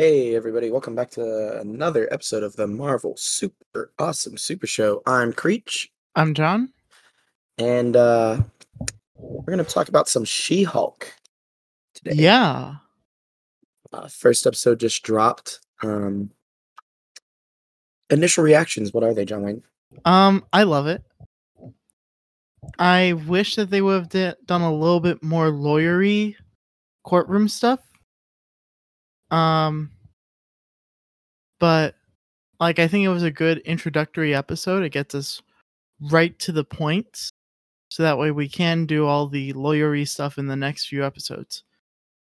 Hey everybody, welcome back to another episode of the Marvel Super Awesome Super Show. I'm Creech, I'm John. and uh we're gonna talk about some She-Hulk today. Yeah. Uh, first episode just dropped. Um initial reactions, what are they, John Wayne? Um, I love it. I wish that they would have di- done a little bit more lawyery courtroom stuff. Um, but like I think it was a good introductory episode. It gets us right to the point, so that way we can do all the lawyery stuff in the next few episodes.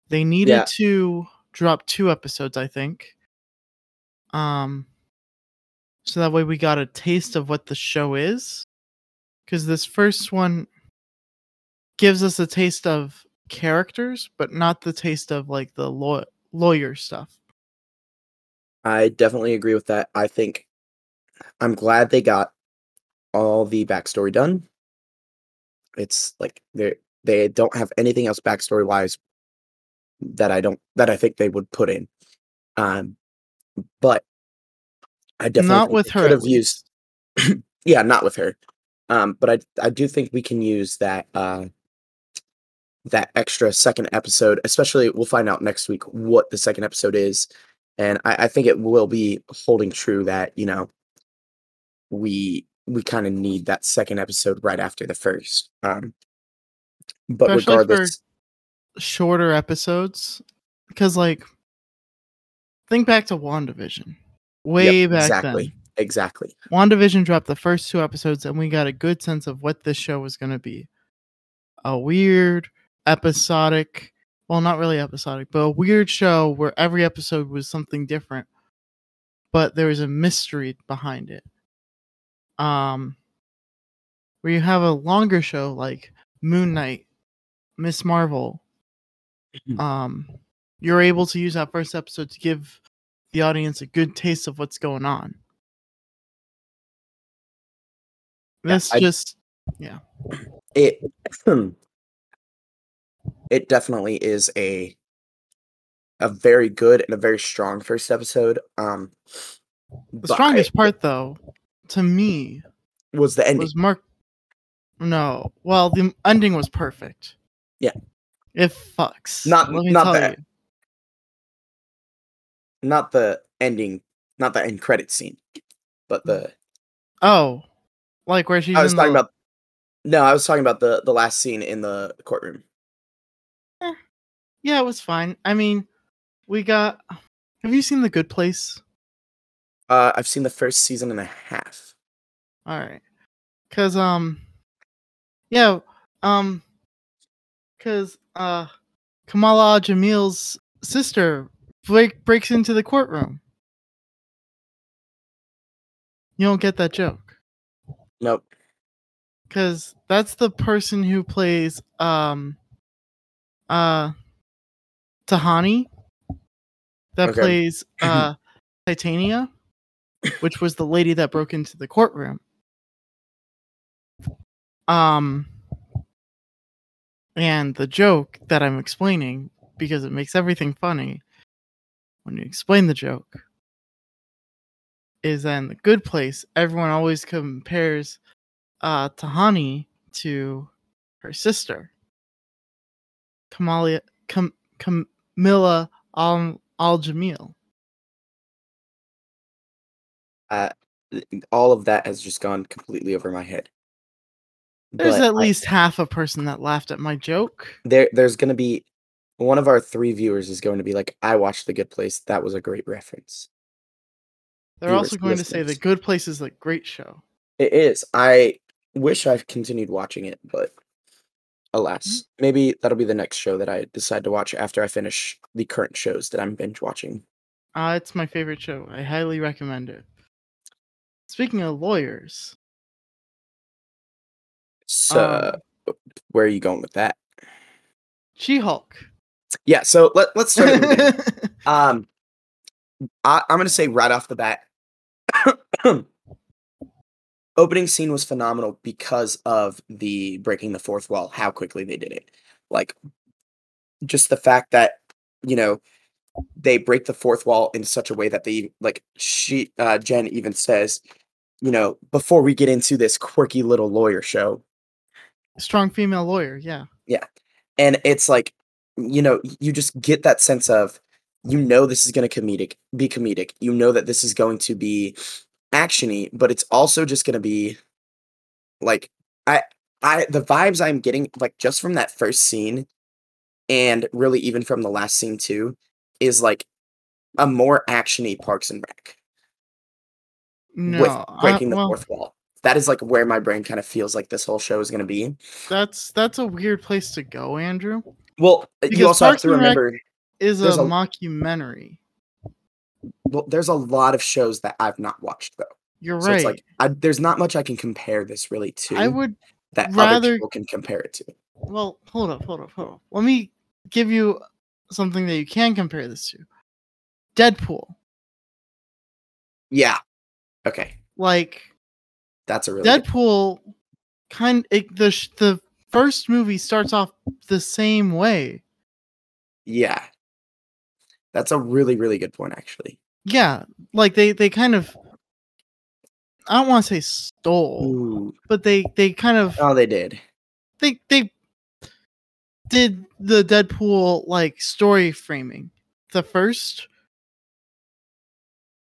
They needed Yeah. to drop two episodes, I think. Um, so that way we got a taste of what the show is because this first one gives us a taste of characters but not the taste of like the law- lawyer stuff I definitely agree with that. I think I'm glad they got all the backstory done. It's like they they don't have anything else backstory wise that I don't that I think they would put in. Um, but I definitely not with her could have used. yeah, not with her. Um, but I I do think we can use that uh that extra second episode, especially we'll find out next week what the second episode is. And I, I think it will be holding true that, you know, we we kind of need that second episode right after the first. Um but Especially regardless shorter episodes because like think back to wandavision way Yep, back exactly. then Exactly. wandavision dropped the first two episodes and we got a good sense of what this show was going to be a weird episodic well not really episodic but a weird show where every episode was something different but there was a mystery behind it. Um where you have a longer show like moon knight miss marvel Mhm. um you're able to use that first episode to give the audience a good taste of what's going on. Yeah, this I- just yeah. It it definitely is a a very good and a very strong first episode. Um the strongest part though to me was the ending. was mark no well the ending was perfect Yeah. it fucks Not- not that. not the ending, not the end credit scene, but the oh like where she I was talking the, about no, I was talking about the the last scene in the courtroom. Yeah it was fine i mean we got have you seen the good place Uh I've seen the first season and a half. All right. Cuz um yeah, um cuz uh Kamala Jamil's sister break, breaks into the courtroom. You don't get that joke Nope. cuz that's the person who plays um uh Tahani that Okay. plays uh Titania which was the lady that broke into the courtroom. Um, and the joke that I'm explaining, because it makes everything funny when you explain the joke, is that in the good place, everyone always compares uh, Tahani to her sister, Kamala, Cam, Camilla Al, Al Jamil. Uh all of that has just gone completely over my head. There's But at I- least half a person that laughed at my joke. there there's gonna be one of our three viewers is going to be like, I watched The Good Place. That was a great reference. They're viewers, also going to say the. Good Place is a great show. It is. I wish I've continued watching it, but alas, maybe that'll be the next show that I decide to watch after I finish the current shows that I'm binge watching. Uh, it's my favorite show. I highly recommend it. Speaking of lawyers, So, Um, where are you going with that? She Hulk. Yeah. So let let's start. At the beginning. um, I, I'm gonna say right off the bat, opening scene was phenomenal because of the breaking the fourth wall, how quickly they did it. Like, just the fact that you know they break the fourth wall in such a way that they like she uh Jen even says, you know, before we get into this quirky little lawyer show, Strong female lawyer. Yeah. Yeah. And it's like you know you just get that sense of you know this is going to comedic be comedic you know that this is going to be actiony but it's also just going to be like i i the vibes i'm getting like just from that first scene and really even from the last scene too is like a more actiony parks and rec No. with I- breaking the fourth wall that is like where my brain kind of feels like this whole show is going to be That's that's a weird place to go, Andrew. well uh, Because you also have Parks to and Rec- remember Is a, a- mockumentary. Well, there's a lot of shows that I've not watched though. You're So right. it's like I, there's not much I can compare this really to I would that other people can compare it to. well hold up, hold up, hold up. Let me give you something that you can compare this to. Deadpool. Yeah. Okay. Like That's a really good- Deadpool kind it, the the first movie starts off the same way. yeah. That's a really really good point actually. Yeah, like they they kind of I don't want to say stole, Ooh. but they they kind of Oh, they did. they they did the Deadpool like story framing. The first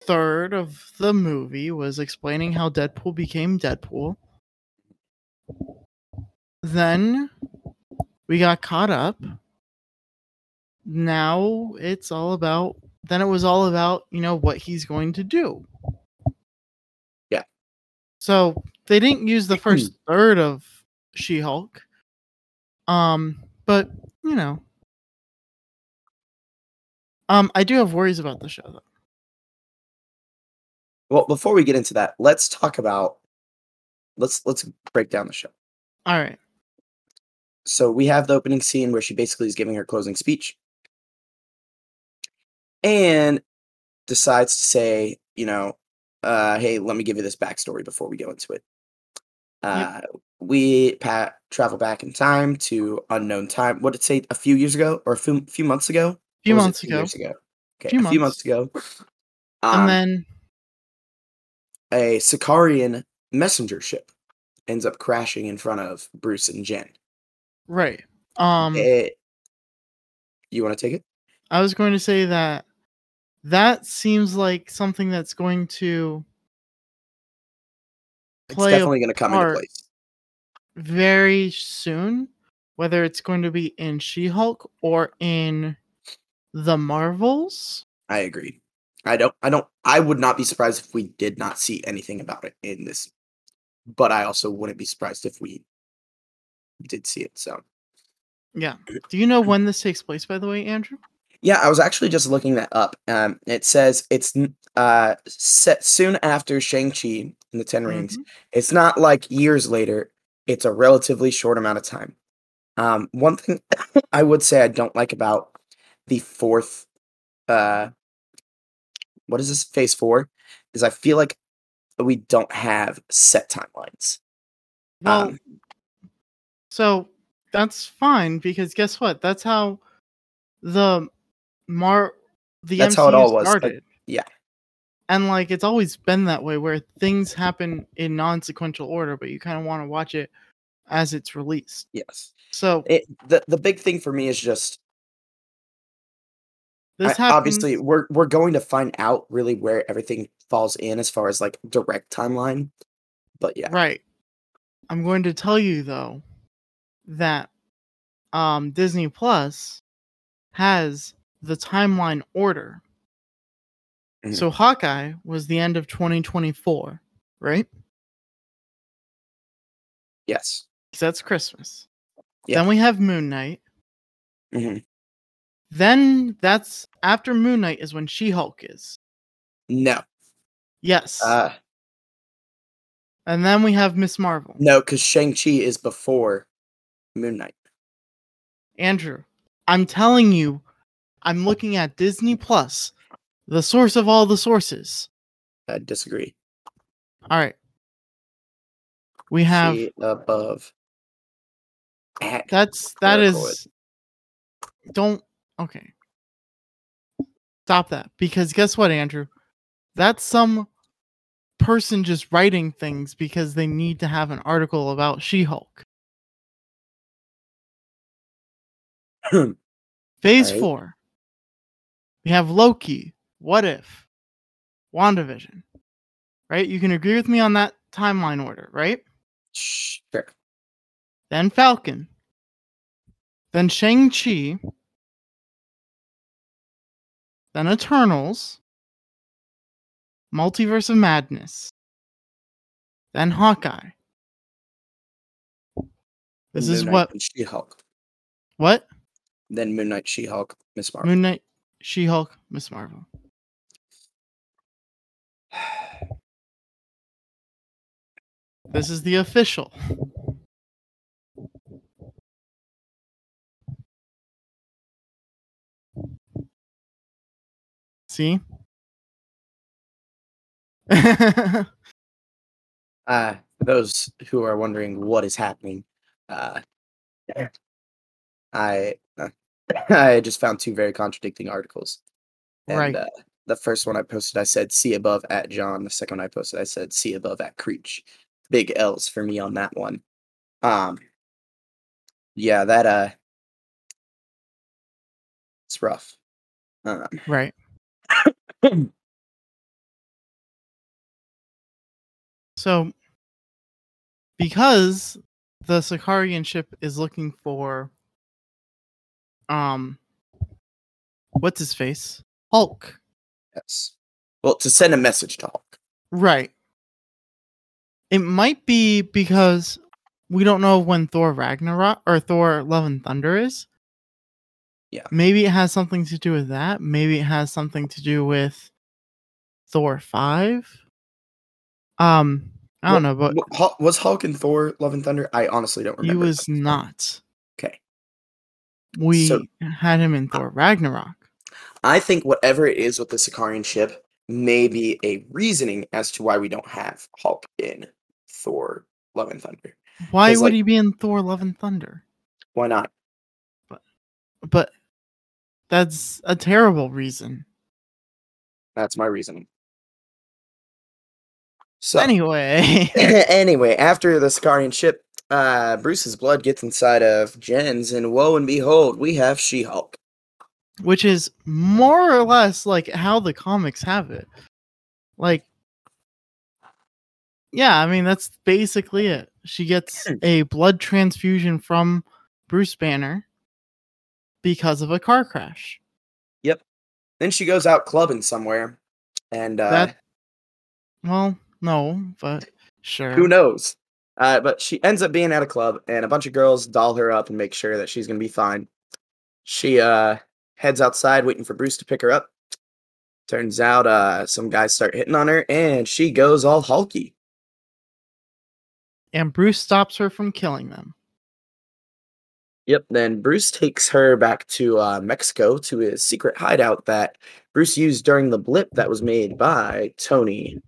third of the movie was explaining how Deadpool became Deadpool. Then we got caught up. Now it's all about then it was all about, you know, what he's going to do. Yeah. So they didn't use the first third of She-Hulk. Um, but you know. Um, I do have worries about the show though. Well, before we get into that, let's talk about let's let's break down the show. All right. So we have the opening scene where she basically is giving her closing speech and decides to say, you know, uh, hey, let me give you this backstory before we go into it. Uh, We pa- travel back in time to unknown time. What did it say? A few years ago or a few, few months ago? A few Or was it months ago. years ago. Okay, Few a few months. months ago. Um, and then a Sakaaran messenger ship ends up crashing in front of Bruce and Jen. right. Um Eh, you want to take it? I was going to say that that seems like something that's going to It's definitely going to come into place. very soon, whether it's going to be in She-Hulk or in the Marvels. I agree. I don't. I don't. I would not be surprised if we did not see anything about it in this, but I also wouldn't be surprised if we did see it. So Yeah. Do you know when this takes place, by the way, Andrew? Yeah, I was actually just looking that up. Um, it says it's uh set soon after Shang Chi and the 10 Rings. Mhm. It's not like years later. It's a relatively short amount of time. Um, one thing I would say I don't like about the fourth, uh, what is this phase four, is I feel like we don't have set timelines. Well, Um, so that's fine because guess what? That's how the Mar the That's MCU how it all was, started. yeah. And like it's always been that way where things happen in non-sequential order, but you kind of want to watch it as it's released. Yes. So It, the the big thing for me is just this I- obviously we're we're going to find out really where everything falls in as far as like direct timeline. But yeah, Right. I'm going to tell you though that um Disney Plus has the timeline order. Mhm. So Hawkeye was the end of 2024, right? yes. 'Cause that's Christmas. Yeah. Then we have Moon Knight. Mhm. Then that's after Moon Knight is when She-Hulk is. No. Yes. Uh and then we have Miss Marvel. no, because Shang-Chi is before Moon Knight. Andrew, I'm telling you, I'm looking at Disney Plus, the source of all the sources. I disagree. All right. We have See above. That's that is don't okay. Stop that. Because guess what, Andrew? That's some person just writing things because they need to have an article about She Hulk. Hmm. Phase Right. four. We have Loki. What if? WandaVision. Right? You can agree with me on that timeline order, right? Sure. Then Falcon. Then Shang-Chi. Then Eternals. Multiverse of Madness. Then Hawkeye. This is Moon Knight what She-Hulk. what? Then Moon Knight, She-Hulk, Miss Marvel. Moon Knight, She-Hulk, Miss Marvel. This is the official. See? Uh, for those who are wondering what is happening, uh, I I just found two very contradicting articles. And, Right. Uh, the first one I posted, I said "see above" at John. The second one I posted, I said "see above" at Creech. Big L's for me on that one. Um, yeah, that uh, it's rough. Um, right. So, because the Sakaaran ship is looking for, um, what's his face? Hulk. yes. Well, to send a message to Hulk. Right. It might be because we don't know when Thor Ragnarok or Thor Love and Thunder is. Yeah. Maybe it has something to do with that. Maybe it has something to do with Thor 5. Um, I don't know, but was Hulk and Thor Love and Thunder? I honestly don't remember. he was not. We So- had him in Thor Ragnarok. I think whatever it is with the Sakaaran ship may be a reasoning as to why we don't have Hulk in Thor Love and Thunder. Why would like- he be in Thor Love and Thunder? Why not? But but that's a terrible reason. That's my reasoning. So Anyway, anyway, after the Sakaaran ship, uh, Bruce's blood gets inside of Jen's, and woe and behold, we have She-Hulk. which is more or less like how the comics have it. Like, yeah, I mean, that's basically it. She gets a blood transfusion from Bruce Banner because of a car crash. Yep. Then she goes out clubbing somewhere, and uh, That- Well, no, but sure. who knows? Uh, but she ends up being at a club, and a bunch of girls doll her up and make sure that she's gonna be fine. She uh, heads outside, waiting for Bruce to pick her up. Turns out, uh, some guys start hitting on her, and she goes all hulky. And Bruce stops her from killing them. Yep. Then Bruce takes her back to uh, Mexico to his secret hideout that Bruce used during the blip that was made by Tony.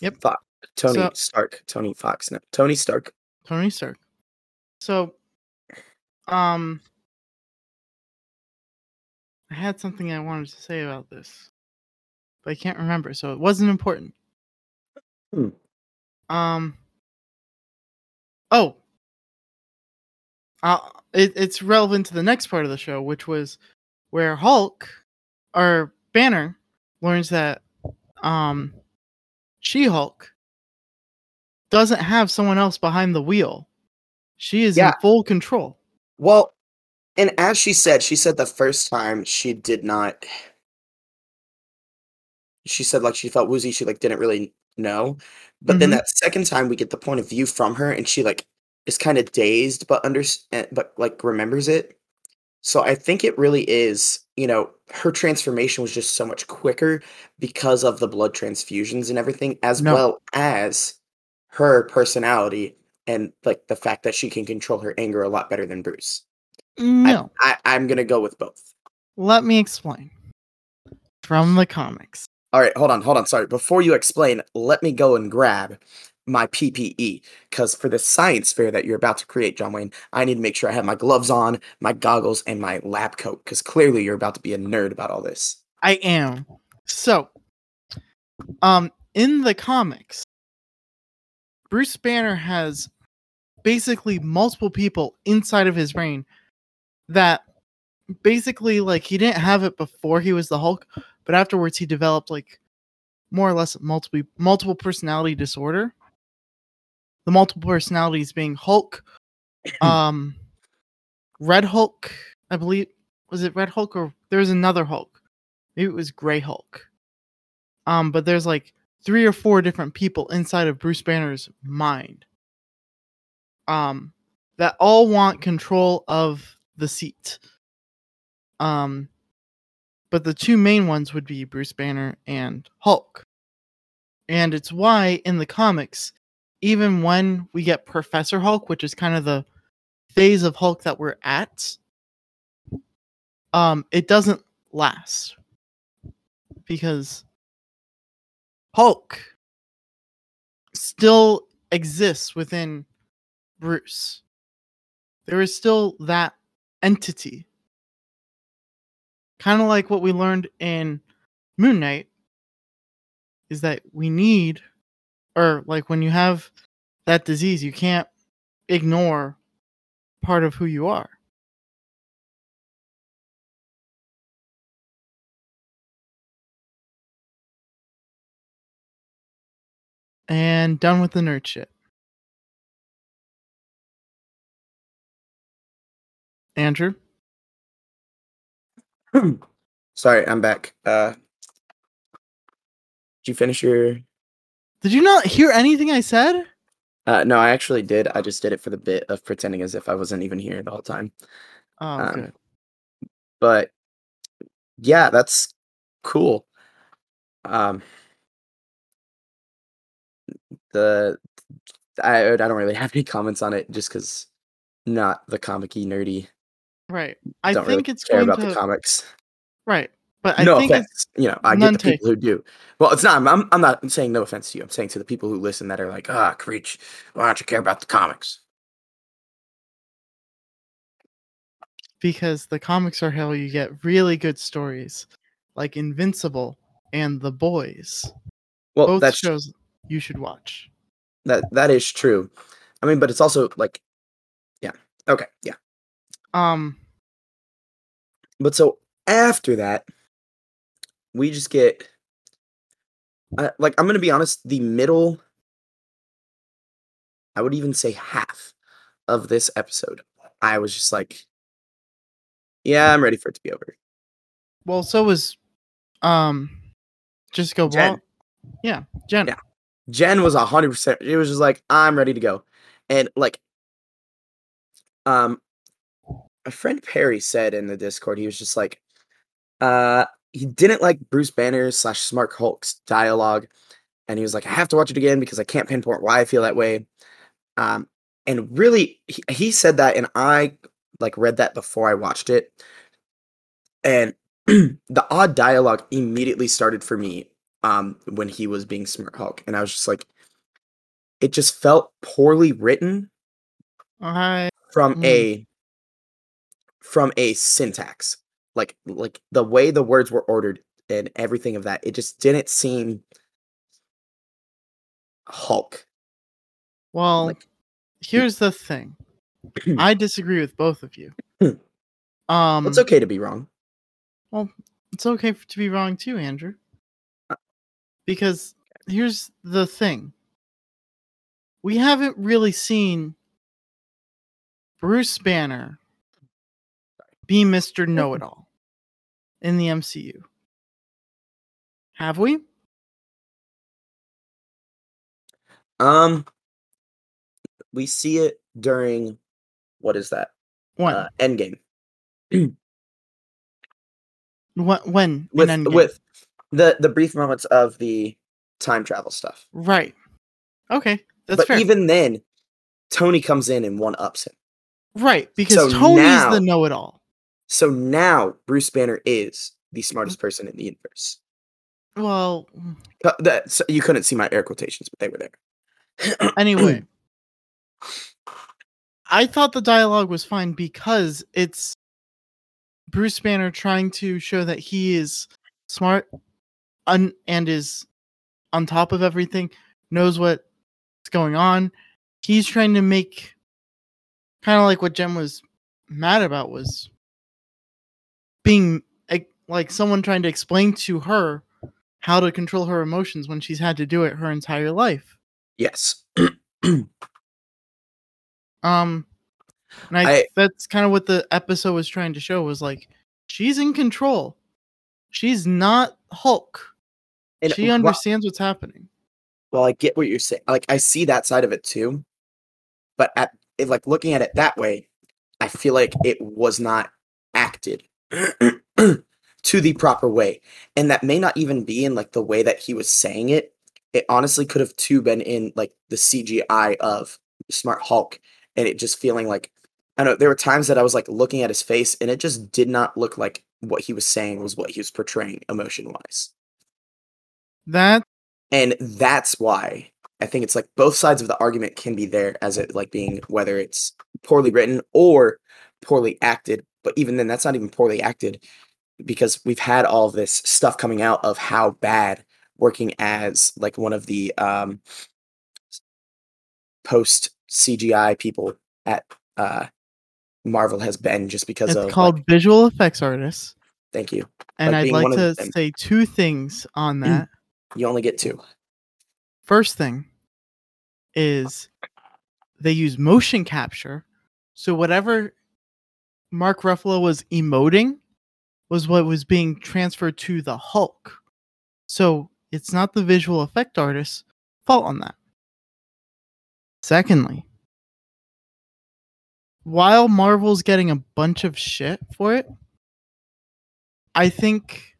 Yep. Fo- Tony So- Stark. Tony Fox. No, Tony Stark. Tony Stark. So, um, I had something I wanted to say about this, but I can't remember, so it wasn't important. Hmm. Um. Oh. Uh, it, it's relevant to the next part of the show, which was where Hulk or Banner learns that um She Hulk doesn't have someone else behind the wheel. She is Yeah. in full control. Well, and as she said, she said the first time she did not. She said like she felt woozy. She like didn't really know, but then Mhm. that second time we get the point of view from her, and she like is kind of dazed, but under but like remembers it. So I think it really is. You know, her transformation was just so much quicker because of the blood transfusions and everything, as No. well as her personality and like the fact that she can control her anger a lot better than Bruce. No, I, I'm gonna go with both. let me explain. From the comics. All right, hold on, hold on. Sorry, before you explain, let me go and grab my PPE because for the science fair that you're about to create, John Wayne, I need to make sure I have my gloves on, my goggles, and my lab coat because clearly you're about to be a nerd about all this. I am. So, um, in the comics, Bruce Banner has basically multiple people inside of his brain that basically like he didn't have it before he was the Hulk, but afterwards he developed like more or less multiple multiple personality disorder. The multiple personalities being Hulk, um, Red Hulk, I believe. Was it Red Hulk or there was another Hulk? Maybe it was Gray Hulk. Um, but there's like three or four different people inside of Bruce Banner's mind. Um, that all want control of the seat. Um, but the two main ones would be Bruce Banner and Hulk. And it's why in the comics, even when we get Professor Hulk, which is kind of the phase of Hulk that we're at, um, it doesn't last because Hulk still exists within Bruce. There is still that entity. Kind of like what we learned in Moon Knight is that we need or like when you have that disease, you can't ignore part of who you are. And done with the nerd shit. Andrew? Sorry, I'm back. Uh, did you finish your? Did you not hear anything I said? Uh, no, I actually did. I just did it for the bit of pretending as if I wasn't even here the whole time. Oh, Um. But yeah, that's cool. Um, the I I don't really have any comments on it just because not the comic-y nerdy. right. I don't think really it's care about to the comics. right. But I no think it's offense, you know, I none get the people who do. Well, it's not. I'm, I'm, I'm not saying no offense to you. I'm saying to the people who listen that are like, ah, Creech, why don't you care about the comics? because the comics are how you get really good stories like Invincible and The Boys. Well, Both that's shows you should watch. that that is true. I mean, but it's also like, yeah, okay, yeah. Um But so after that, we just get, I, like, I'm gonna be honest. The middle, I would even say half of this episode, I was just like, yeah, I'm ready for it to be over. well so was um Jessica Jen. Wall. Yeah, Jen. Yeah. Jen was hundred percent. It was just like, I'm ready to go, and like, um, a friend Perry said in the Discord, he was just like, uh, he didn't like Bruce Banner slash Smart Hulk's dialogue, and he was like, I have to watch it again because I can't pinpoint why I feel that way. Um, and really, he, he said that, and I like read that before I watched it, and the odd dialogue immediately started for me um when he was being smart hulk and i was just like it just felt poorly written I from Mm. a from a syntax like like the way the words were ordered and everything of that it just didn't seem hulk well like here's the thing. I disagree with both of you. Hmm. um it's okay to be wrong Well, it's okay to be wrong too, Andrew. Because here's the thing. We haven't really seen Bruce Banner be Mr. Know It All in the MCU. Have we? um we see it during what is that When? uh, endgame when? When? with in Endgame? with the the brief moments of the time travel stuff right. Okay, that's but fair. even then, Tony comes in and one ups him. right, because so Tony's now- the Know It All. So now Bruce Banner is the smartest person in the universe. Well, Uh, That so you couldn't see my air quotations, but they were there. anyway i thought the dialogue was fine because it's bruce banner trying to show that he is smart un- and is on top of everything, knows what's going on. He's trying to make kind of like what Jen was mad about was being like, someone trying to explain to her how to control her emotions when she's had to do it her entire life. Yes. Um, and I, I- that's kind of what the episode was trying to show was like she's in control. She's not Hulk. And she understands what's happening. well, I get what you're saying. Like I see that side of it too. But at like looking at it that way, I feel like it was not acted to the proper way. And that may not even be in like the way that he was saying it. It honestly could have too been in like the CGI of Smart Hulk and it just feeling like I know, there were times that I was like looking at his face and it just did not look like what he was saying was what he was portraying emotion wise. That and that's why i think it's like both sides of the argument can be there as it like being whether it's poorly written or poorly acted but even then that's not even poorly acted because we've had all this stuff coming out of how bad working as like one of the um post cgi people at uh marvel has been just because it's of called like- visual effects artists. thank you And like I'd like to say two things on that. You only get two First thing is they use motion capture. So whatever Mark Ruffalo was emoting was what was being transferred to the Hulk. So it's not the visual effect artist's fault on that. Secondly, while Marvel's getting a bunch of shit for it, I think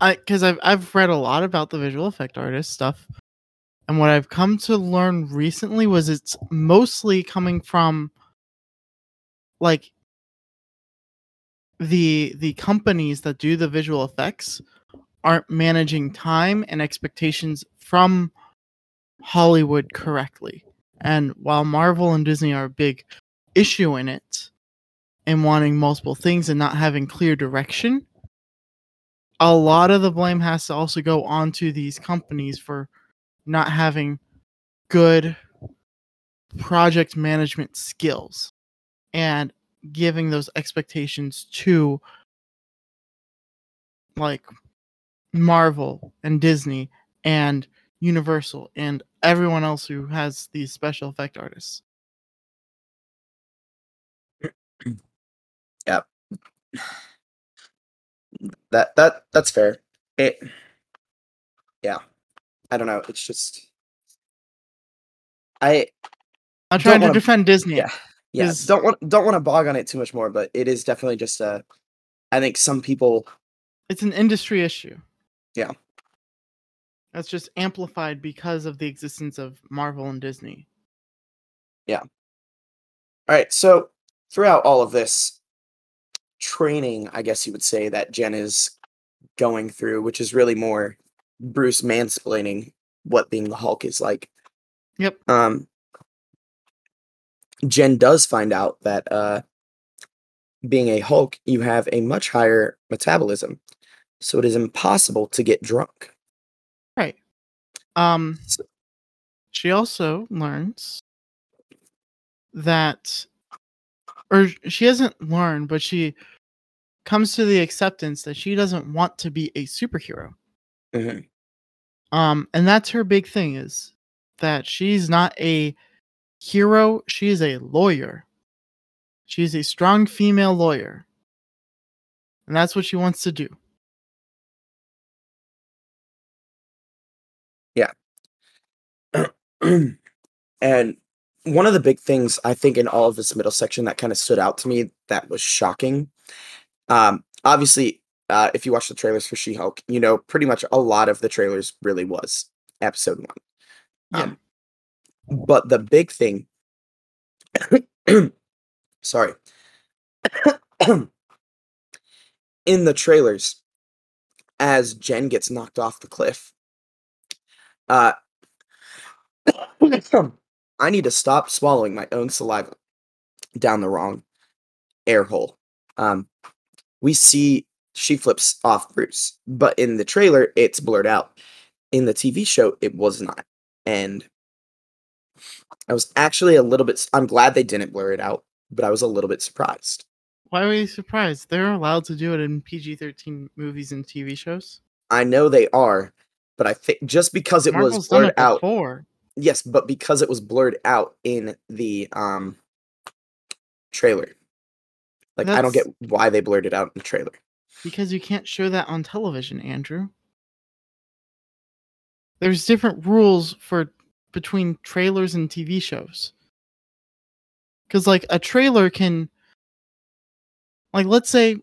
I because I've I've read a lot about the visual effect artist stuff, and what I've come to learn recently was it's mostly coming from like the the companies that do the visual effects aren't managing time and expectations from Hollywood correctly. And while Marvel and Disney are a big issue in it and wanting multiple things and not having clear direction, a lot of the blame has to also go onto these companies for not having good project management skills and giving those expectations to like Marvel and Disney and Universal and everyone else who has these special effect artists. that that that's fair it yeah i don't know it's just i I'm trying to wanna- defend Disney. yeah yeah Is- don't want don't want to bog on it too much more but it is definitely just a i think some people It's an industry issue. Yeah. That's just amplified because of the existence of Marvel and Disney. Yeah. All right so throughout all of this training i guess you would say that jen is going through which is really more bruce mansplaining what being the hulk is like Yep. um jen does find out that uh being a hulk you have a much higher metabolism so it is impossible to get drunk Right. Um she also learns that or she hasn't learned, but she comes to the acceptance that she doesn't want to be a superhero. Mhm. Um and that's her big thing is that she's not a hero, she is a lawyer. She's a strong female lawyer. And that's what she wants to do. Yeah. and one of the big things I think in all of this middle section that kind of stood out to me that was shocking. Um, obviously, uh, if you watch the trailers for She Hulk, you know pretty much a lot of the trailers really was episode one. Yeah. Um, but the big thing, sorry, in the trailers, as Jen gets knocked off the cliff, uh, I need to stop swallowing my own saliva down the wrong air hole. Um, we see she flips off Bruce. But in the trailer, it's blurred out. In the TV show, it was not. And I was actually a little bit I'm glad they didn't blur it out, but I was a little bit surprised. Why were you surprised? They're allowed to do it in PG 13 movies and TV shows. I know they are, but I think just because it Marvel's was blurred it out before. Yes, but because it was blurred out in the um trailer. Like I don't get why they blurred it out in the trailer. Because you can't show that on television, Andrew. There's different rules for between trailers and TV shows. Cuz like a trailer can like let's say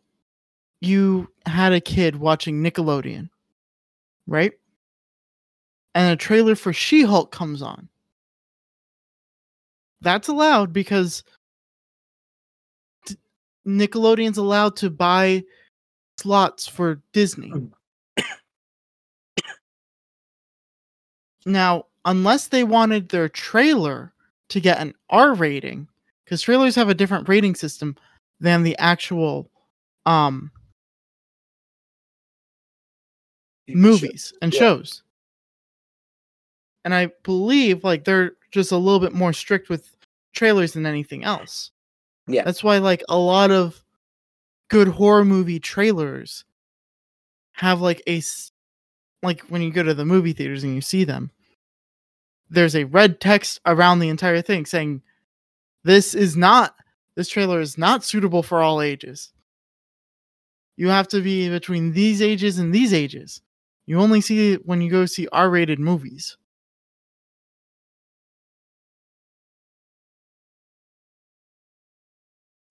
you had a kid watching Nickelodeon, right? And a trailer for She-Hulk comes on. That's allowed because Nickelodeon's allowed to buy slots for Disney. Now, unless they wanted their trailer to get an R rating, because trailers have a different rating system than the actual um movies and Yeah. shows. And I believe like they're just a little bit more strict with trailers than anything else. Yeah. That's why like a lot of good horror movie trailers have like a like when you go to the movie theaters and you see them there's a red text around the entire thing saying this is not this trailer is not suitable for all ages. You have to be between these ages and these ages. You only see it when you go see R-rated movies.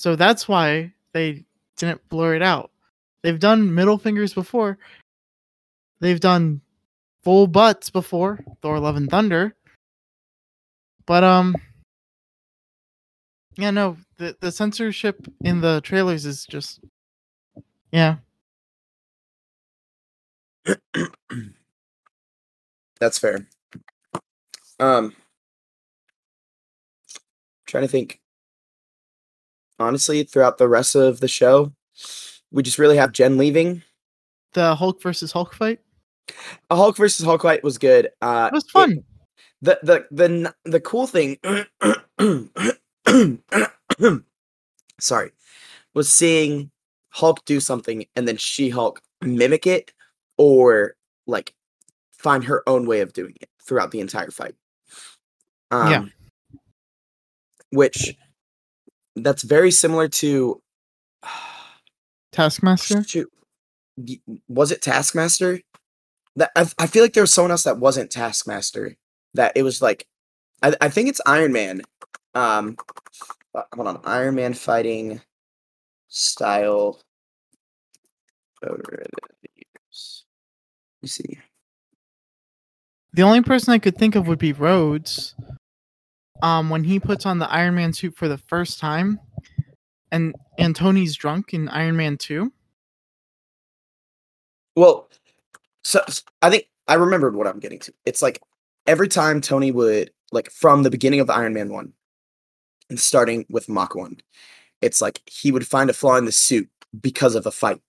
So that's why they didn't blur it out. They've done middle fingers before. They've done full butts before, Thor Love and Thunder. But um yeah, no, the the censorship in the trailers is just yeah. That's fair. Um trying to think. Honestly, throughout the rest of the show, we just really have Jen leaving. The Hulk versus Hulk fight. A Hulk versus Hulk fight was good. Uh It was fun. the the the the cool thing sorry was seeing hulk do something and then she hulk mimic it or like find her own way of doing it throughout the entire fight um, Yeah. which that's very similar to Taskmaster. shoot, was it taskmaster that I, I feel like there was someone else that wasn't taskmaster that it was like I, I think it's Iron Man. Um, uh, hold on, Iron Man fighting style. Let me see. The only person I could think of would be Rhodes. Um, when he puts on the Iron Man suit for the first time, and and Tony's drunk in Iron Man Two. Well, so I think I remembered what I'm getting to. It's like every time Tony would like from the beginning of Iron Man one, and starting with Mach one, it's like he would find a flaw in the suit because of a fight,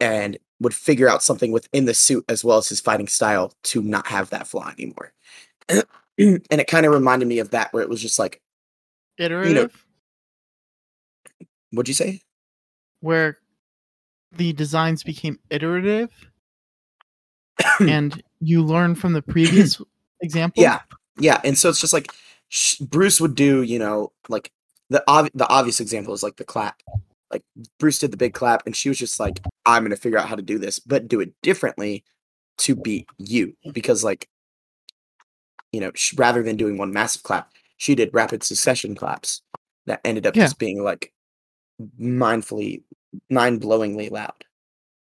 and would figure out something within the suit as well as his fighting style to not have that flaw anymore. and it kind of reminded me of that, where it was just like, Iterative, what'd you say? where the designs became iterative, and you learn from the previous example. Yeah, yeah, and so it's just like sh- Bruce would do, you know, like the ob- the obvious example is like the clap. Like Bruce did the big clap, and she was just like, "I'm gonna figure out how to do this, but do it differently to beat you." Because like, you know, sh- rather than doing one massive clap, she did rapid succession claps that ended up Yeah. just being like mindfully, mind blowingly loud,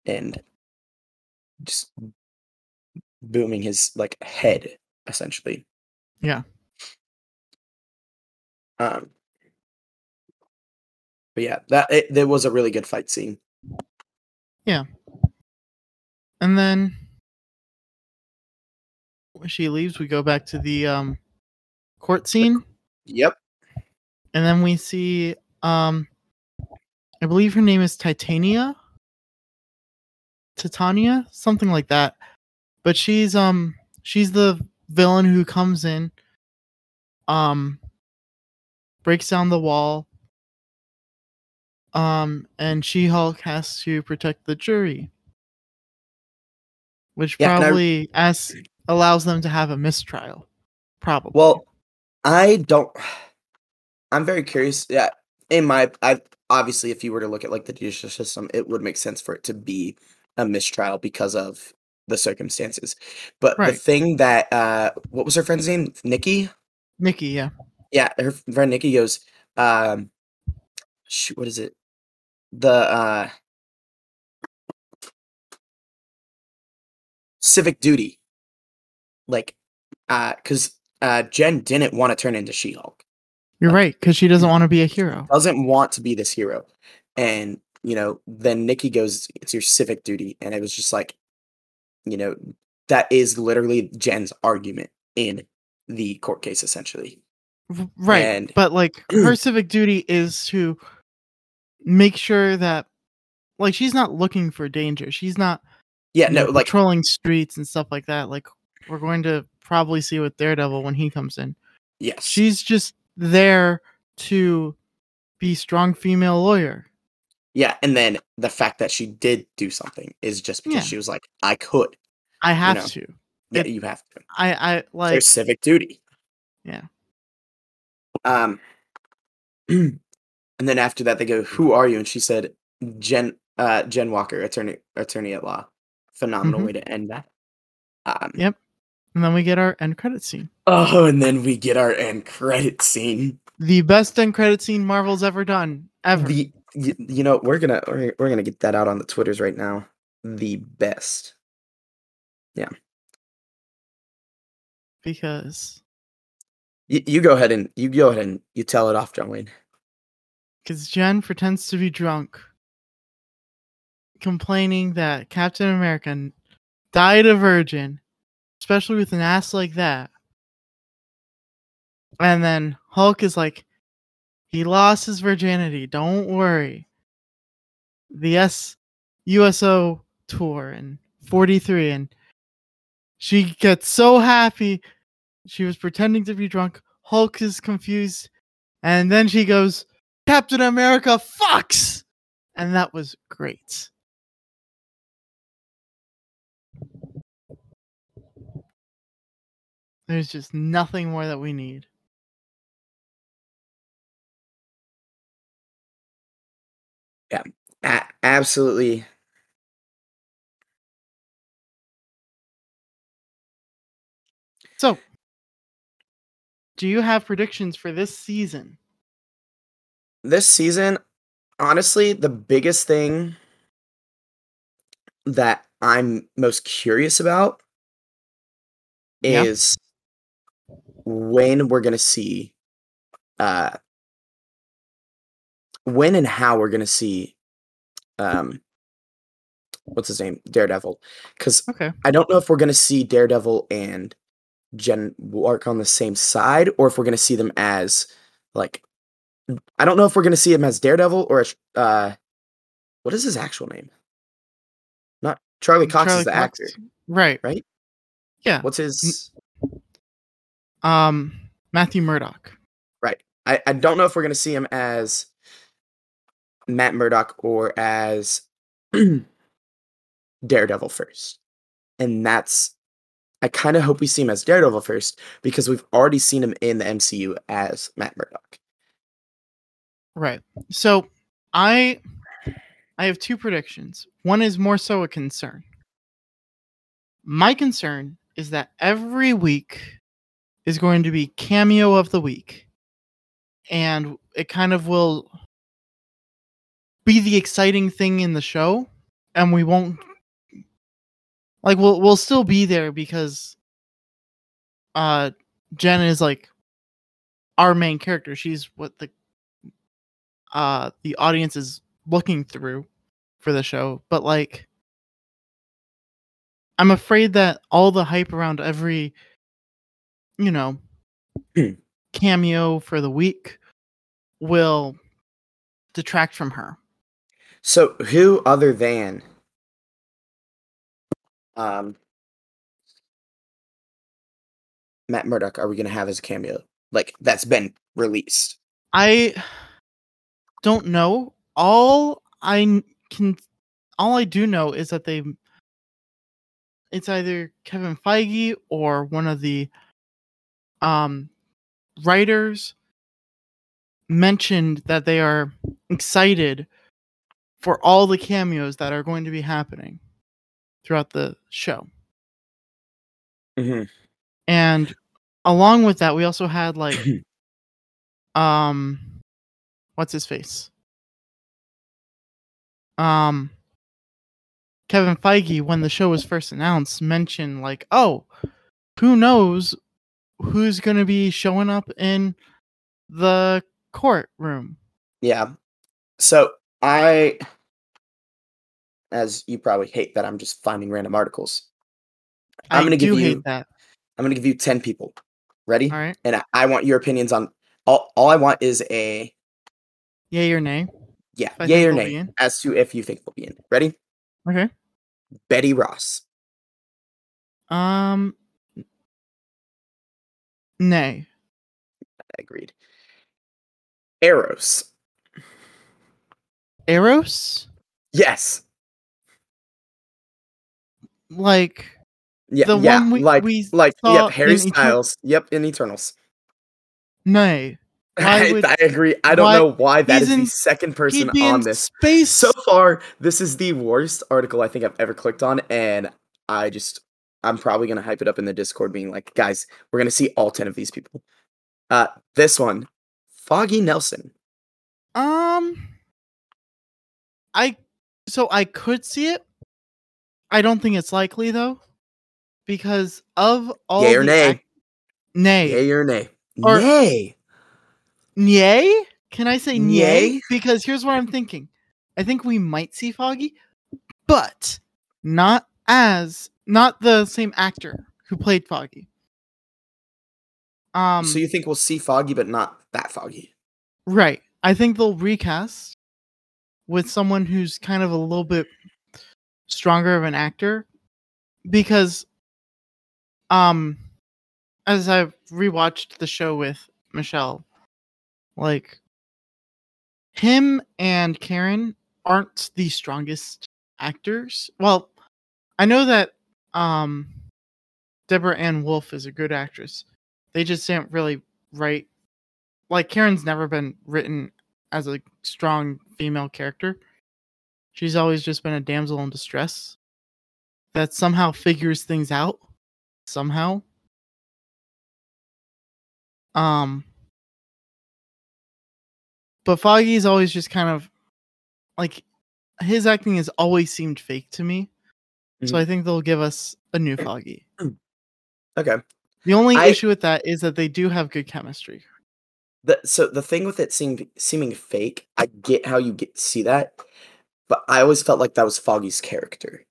and just booming his like head essentially. Yeah. Um. But yeah, that it, there was a really good fight scene. Yeah. And then she leaves, we go back to the um court scene. Yep. And then we see um I believe her name is Titania. Titania, something like that. But she's um she's the villain who comes in, um, breaks down the wall, um, and She Hulk has to protect the jury, which Yeah, and I- probably as allows them to have a mistrial. Probably. Well, I don't. I'm very curious. Yeah, in my, I obviously, if you were to look at like the judicial system, it would make sense for it to be a mistrial because of the circumstances. But the thing that, uh, what was her friend's name? Nikki. Nikki, yeah. Yeah, her friend Nikki goes, um, shoot, what is it? The uh, civic duty, like, uh, because uh, Jen didn't want to turn into She-Hulk. You're right, because she doesn't want to be a hero. doesn't want to be this hero. And, you know, then Nikki goes, It's your civic duty. And it was just like, you know, that is literally Jen's argument in the court case, essentially. Right. And- but like her civic duty is to make sure that like she's not looking for danger. She's not Yeah, no, know, like, patrolling streets and stuff like that. Like we're going to probably see with Daredevil when he comes in. yes. She's just there to be strong female lawyer. yeah. And then the fact that she did do something is just because Yeah. she was like, I could. I have know, to. Yeah, you have to. I I like civic duty. Yeah. Um, and then after that, they go, "Who are you?" And she said, "Jen, uh, Jen Walker, attorney, attorney at law." Phenomenal Mhm. way to end that. Um, Yep. And then we get our end credit scene. Oh, and then we get our end credit scene. The best end credit scene Marvel's ever done. Ever. The you, you know we're gonna we're, we're gonna get that out on the twitters right now. The best. Yeah. Because You, you go ahead and you go ahead and you tell it off, John Wayne. because Jen pretends to be drunk, complaining that Captain America died a virgin, especially with an ass like that. And then Hulk is like, he lost his virginity. Don't worry. The S USO tour and 43, and she gets so happy. She was pretending to be drunk. Hulk is confused, and then she goes, Captain America fucks! And that was great. There's just nothing more that we need. A- absolutely. So, do you have predictions for this season? This season, honestly, the biggest thing that I'm most curious about Yeah. is when we're gonna see uh when and how we're gonna see um what's his name daredevil because Okay. i don't know if we're gonna see daredevil and jen work on the same side or if we're gonna see them as like i don't know if we're gonna see him as daredevil or as, uh what is his actual name not charlie cox Charlie is the actor Right. right? Yeah. what's his Um Matthew Murdock. Right. I, I don't know if we're gonna see him as Matt Murdock or as Daredevil first. And that's I kind of hope we see him as Daredevil first because we've already seen him in the MCU as Matt Murdock. Right. So I I have two predictions. One is more so a concern. My concern is that every week is going to be cameo of the week. And it kind of will be the exciting thing in the show and we won't like we'll we'll still be there because uh Jen is like our main character. She's what the uh the audience is looking through for the show but like i'm afraid that all the hype around every you know Hmm. cameo for the week will detract from her So who other than um Matt Murdock are we gonna have as a cameo? Like that's been released. I don't know. All I can, all I do know is that they, it's either Kevin Feige or one of the, um, writers mentioned that they are excited for all the cameos that are going to be happening throughout the show. Mm-hmm. And along with that, we also had like um what's his face? Um Kevin Feige when the show was first announced mentioned like, "Oh, who knows who's going to be showing up in the courtroom?" Yeah. So I, as you probably hate that I'm just finding random articles. I'm gonna give you- that. I'm gonna give you ten people. Ready? All right. And I, I want your opinions on all. All I want is a Yay or nay? yeah, yay think or they'll be nay as to if you think they'll be in. Ready? Okay. Betty Ross. Um nay. I agreed. Eros. Eros? Yes. Like Yeah. The yeah. one we- like we like yep. Harry in Etern- Styles. Yep. In Eternals. nay. I, would- I agree. I don't why- know why that is is the second person on in this. space. So far, this is the worst article I think I've ever clicked on, and I just I'm probably gonna hype it up in the Discord, being like, guys, we're gonna see all ten of these people. Uh, this one, Foggy Nelson. Um, I so I could see it. I don't think it's likely though, because of all Yay or nay? ac- nay, Yay or nay? Or- Nay. Yay? Can I say? Yay? Because here's what I'm thinking. I think we might see Foggy, but not as not the same actor who played Foggy. Um so you think we'll see Foggy, but not that Foggy? right. I think they'll recast with someone who's kind of a little bit stronger of an actor because um as I've rewatched the show with Michelle like him and Karen aren't the strongest actors. Well, I know that um Deborah Ann Woll is a good actress. They just didn't really write like Karen's never been written as a strong female character. She's always just been a damsel in distress that somehow figures things out somehow. Um but Foggy's always just kind of like his acting has always seemed fake to me. So Mhm. I think they'll give us a new Foggy. Okay. The only I- issue with that is that they do have good chemistry. The, so the thing with it seemed seeming fake, I get how you get see that, but I always felt like that was Foggy's character,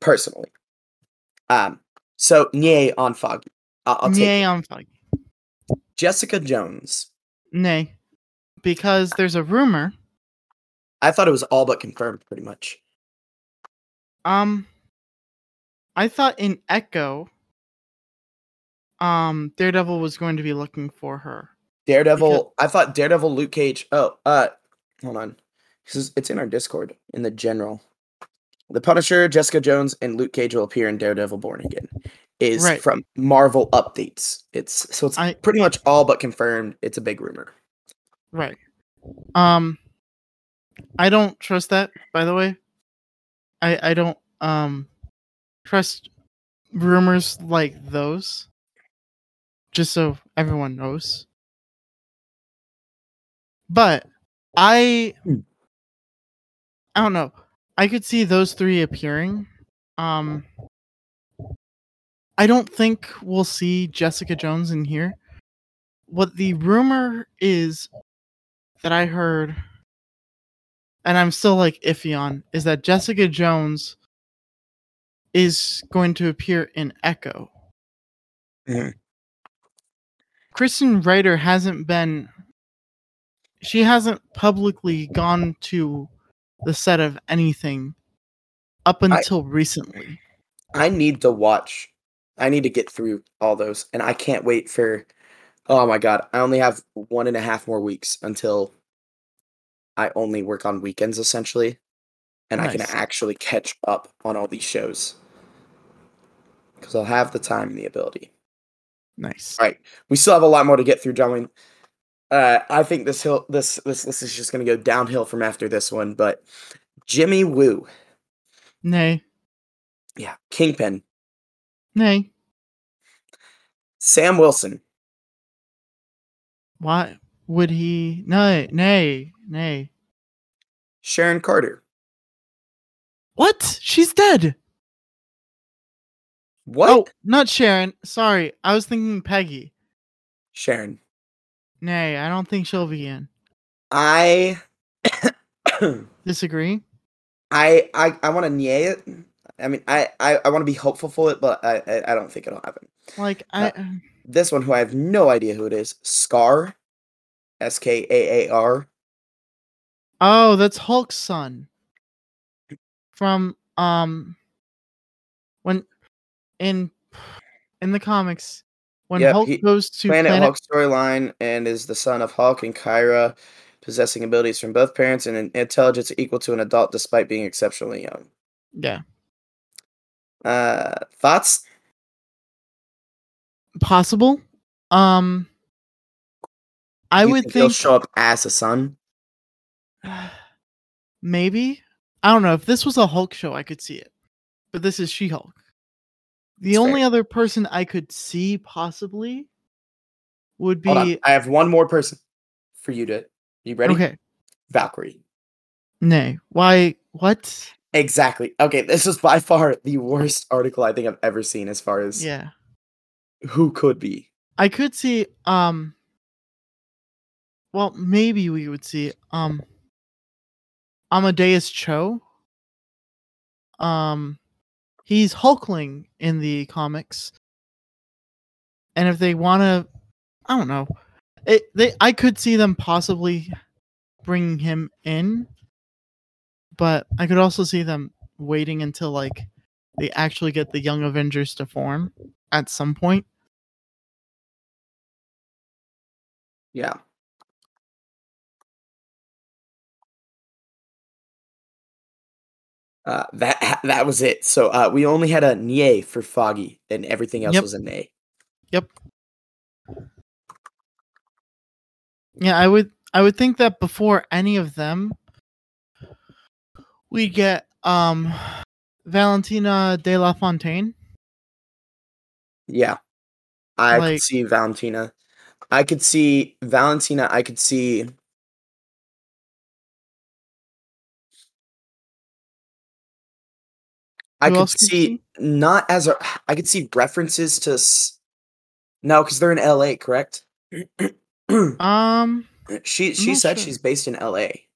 personally. Um. So yay on Foggy. I'll, I'll Nay on Foggy. Jessica Jones. Nay. Because there's a rumor. I thought it was all but confirmed, pretty much. Um I thought in Echo um Daredevil was going to be looking for her. Daredevil. I thought Daredevil, Luke Cage. Oh, uh, hold on. This is it's in our Discord in the general. The Punisher, Jessica Jones, and Luke Cage will appear in Daredevil Born Again. Is Right. from Marvel updates. It's so it's I- pretty much all but confirmed. It's a big rumor. Right. Um I don't trust that, by the way. I I don't um trust rumors like those. Just so everyone knows. But I Hmm. I don't know. I could see those three appearing. Um I don't think we'll see Jessica Jones in here. What the rumor is that I heard, and I'm still like iffy on, is that Jessica Jones is going to appear in Echo. Mhm. Krysten Ritter hasn't been. She hasn't publicly gone to the set of anything up I- until recently. I need to watch. I need to get through all those, and I can't wait for. Oh my god! I only have one and a half more weeks until I only work on weekends essentially, and I can actually catch up on all these shows because I'll have the time and the ability. Nice. All right, we still have a lot more to get through, John Wayne. Uh, I think this hill, this this this is just gonna go downhill from after this one, but Jimmy Woo, Nay. yeah, Kingpin, Nay. Sam Wilson, Why would he? Nay. Nay. Nay. Sharon Carter. What? She's dead. What? Oh, not Sharon. Sorry, I was thinking Peggy. Sharon. Nay, I don't think she'll be in. I Disagree. I I I want to nay it. I mean, I I, I want to be hopeful for it, but I, I I don't think it'll happen. Like I. Uh, This one, who I have no idea who it is, Skaar, S K A A R. Oh, that's Hulk's son. From um, when in in the comics, when Yep, Hulk he- goes to Planet, Planet, Hulk storyline and is the son of Hulk and Kyra, possessing abilities from both parents and an intelligence equal to an adult despite being exceptionally young. yeah, Uh, thoughts? possible. Um, I Do you would he'll show up as a son. maybe. I don't know if this was a Hulk show, I could see it, but this is She-Hulk. The It's fair. only other person I could see possibly would be I have one more person for you to. You ready? okay. Valkyrie. Nay, why? What? Exactly. Okay, this is by far the worst article I think I've ever seen as far as Yeah. who could be. I could see um well maybe we would see um Amadeus Cho. Um he's Hulkling in the comics. And if they want to I don't know. It they I could see them possibly bringing him in but I could also see them waiting until like they actually get the young Avengers to form at some point. Yeah. Uh, that that was it. So uh, we only had a nye for Foggy, and everything else Yep. was a nay. Yep. Yeah, I would I would think that before any of them we get um Valentina de la Fontaine. Yeah, I Like- could see Valentina. I could see Valentina. I could see. I could else could you see not as a. I could see references to. s- No, because they're in L.A. Correct. Um she she said sure. she's based in L.A.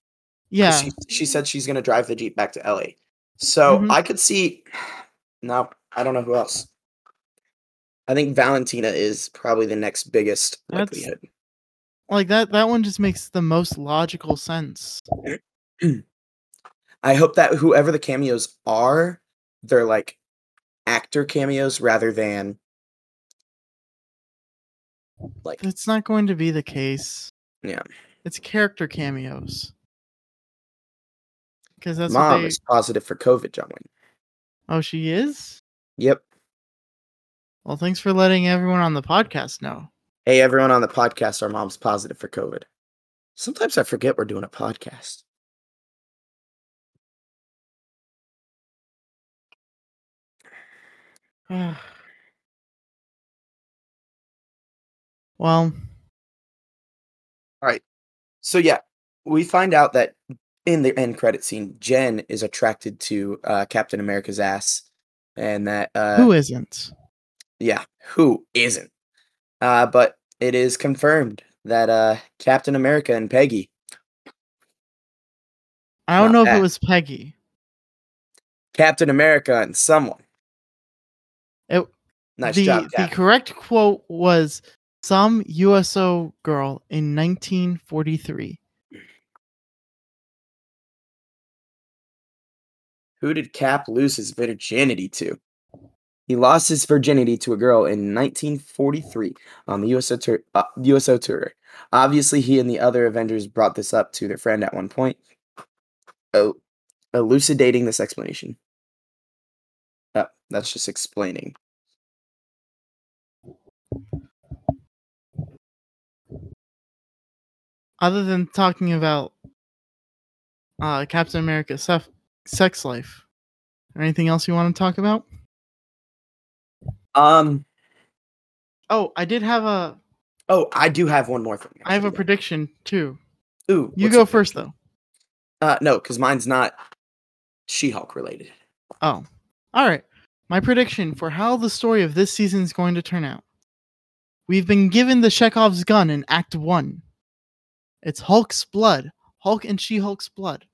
yeah. She, she said she's gonna drive the jeep back to LA. So Mhm. I could see. No, I don't know who else. I think Valentina is probably the next biggest That's- likelihood. Like that that one just makes the most logical sense. I hope that whoever the cameos are, they're like actor cameos rather than like It's not going to be the case. Yeah. It's character cameos. Because that's what mom they is positive for COVID, John Wayne. Oh, she is? Yep. Well, thanks for letting everyone on the podcast know. Hey, everyone on the podcast, our mom's positive for COVID. Sometimes I forget we're doing a podcast. Well, all right. So yeah, we find out that in the end credit scene, Jen is attracted to uh, Captain America's ass, and that uh, who isn't? yeah, who isn't? Uh, but it is confirmed that uh, Captain America and Peggy, I don't not know if it was Peggy. Captain America and someone. It, Nice the, job, the correct quote was some USO girl in 1943. Who did Cap lose his virginity to? He lost his virginity to a girl in 1943 on the USO tour. Uh, USO tour. Obviously, he and the other Avengers brought this up to their friend at one point. Oh, elucidating this explanation. Oh, that's just explaining. Other than talking about uh, Captain America's sef- sex life, or anything else you want to talk about? Um. Oh, I did have a. Oh, I do have one more thing. I have a actually. prediction too. Ooh, You go first prediction? though. Uh, no, because mine's not She-Hulk related. Oh, all right. My prediction for how the story of this season is going to turn out. We've been given the Chekhov's gun in Act One. It's Hulk's blood. Hulk and She-Hulk's blood.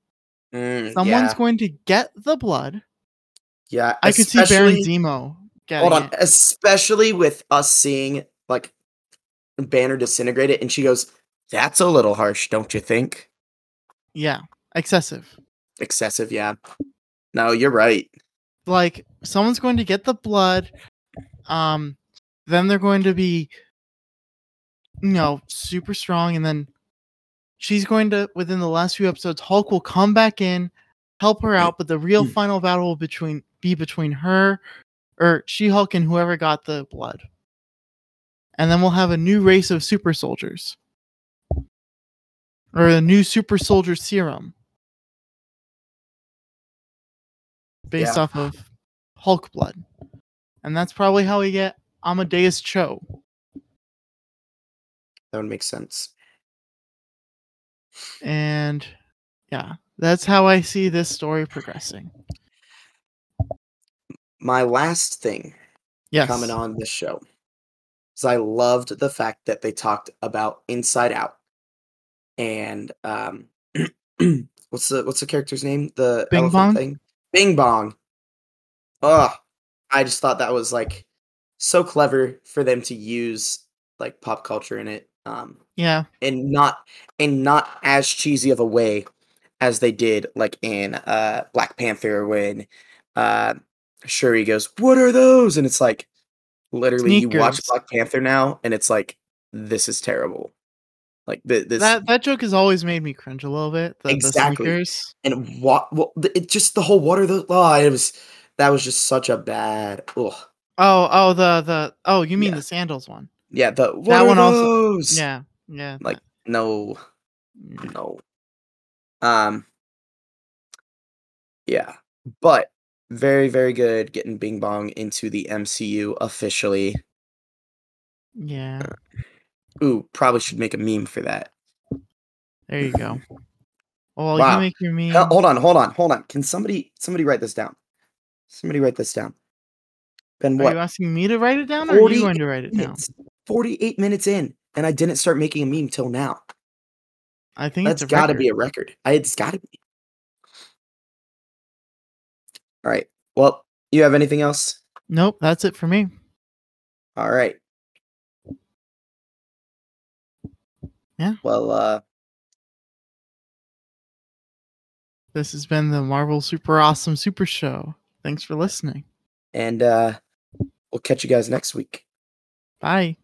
Mm, Someone's yeah, going to get the blood. yeah. I could see Baron Zemo Hold on, it. especially with us seeing like Banner disintegrate it, and she goes, "That's a little harsh, don't you think?" Yeah, excessive. Excessive, yeah. No, you're right. Like someone's going to get the blood um then they're going to be you know super strong and then she's going to within the last few episodes hulk will come back in help her out but the real Mm. final battle will between be between her or she hulk and whoever got the blood. And then we'll have a new race of super soldiers. Or a new super soldier serum based Yeah. off of Hulk blood. And that's probably how we get Amadeus Cho. That would make sense. And yeah, that's how I see this story progressing. My last thing Yes. coming on this show is I loved the fact that they talked about Inside Out and um, what's the what's the character's name? The Bing elephant thing. Bing Bong. Ugh. I just thought that was like so clever for them to use like pop culture in it. Um, Yeah. and not and not as cheesy of a way as they did like in uh Black Panther when uh Shuri goes, "What are those?" and it's like literally you watch Black Panther now and it's like this is terrible. Like th- this That that joke has always made me cringe a little bit. The, Exactly. the and what the- it just the whole water. The? Oh, it was that was just such a bad. Ugh. Oh, oh, the the oh, you mean Yeah. the sandals one? Yeah, the That one also- those? Yeah, yeah. Like no. no. Um yeah, but very very good getting Bing Bong into the MCU officially. yeah. Ooh, probably should make a meme for that. There you go. Well, Wow. you make your meme. Hold on, hold on, hold on. Can somebody somebody write this down? Somebody write this down. Ben, Are you asking me to write it down, or are you going to write it down? 48 minutes in, and I didn't start making a meme till now. I think That's got to be a record. I, it's got to be. All right. Well, you have anything else? Nope, that's it for me. All right. Yeah. Well, uh, This has been the Marvel Super Awesome Super Show. Thanks for listening. and uh, we'll catch you guys next week. Bye.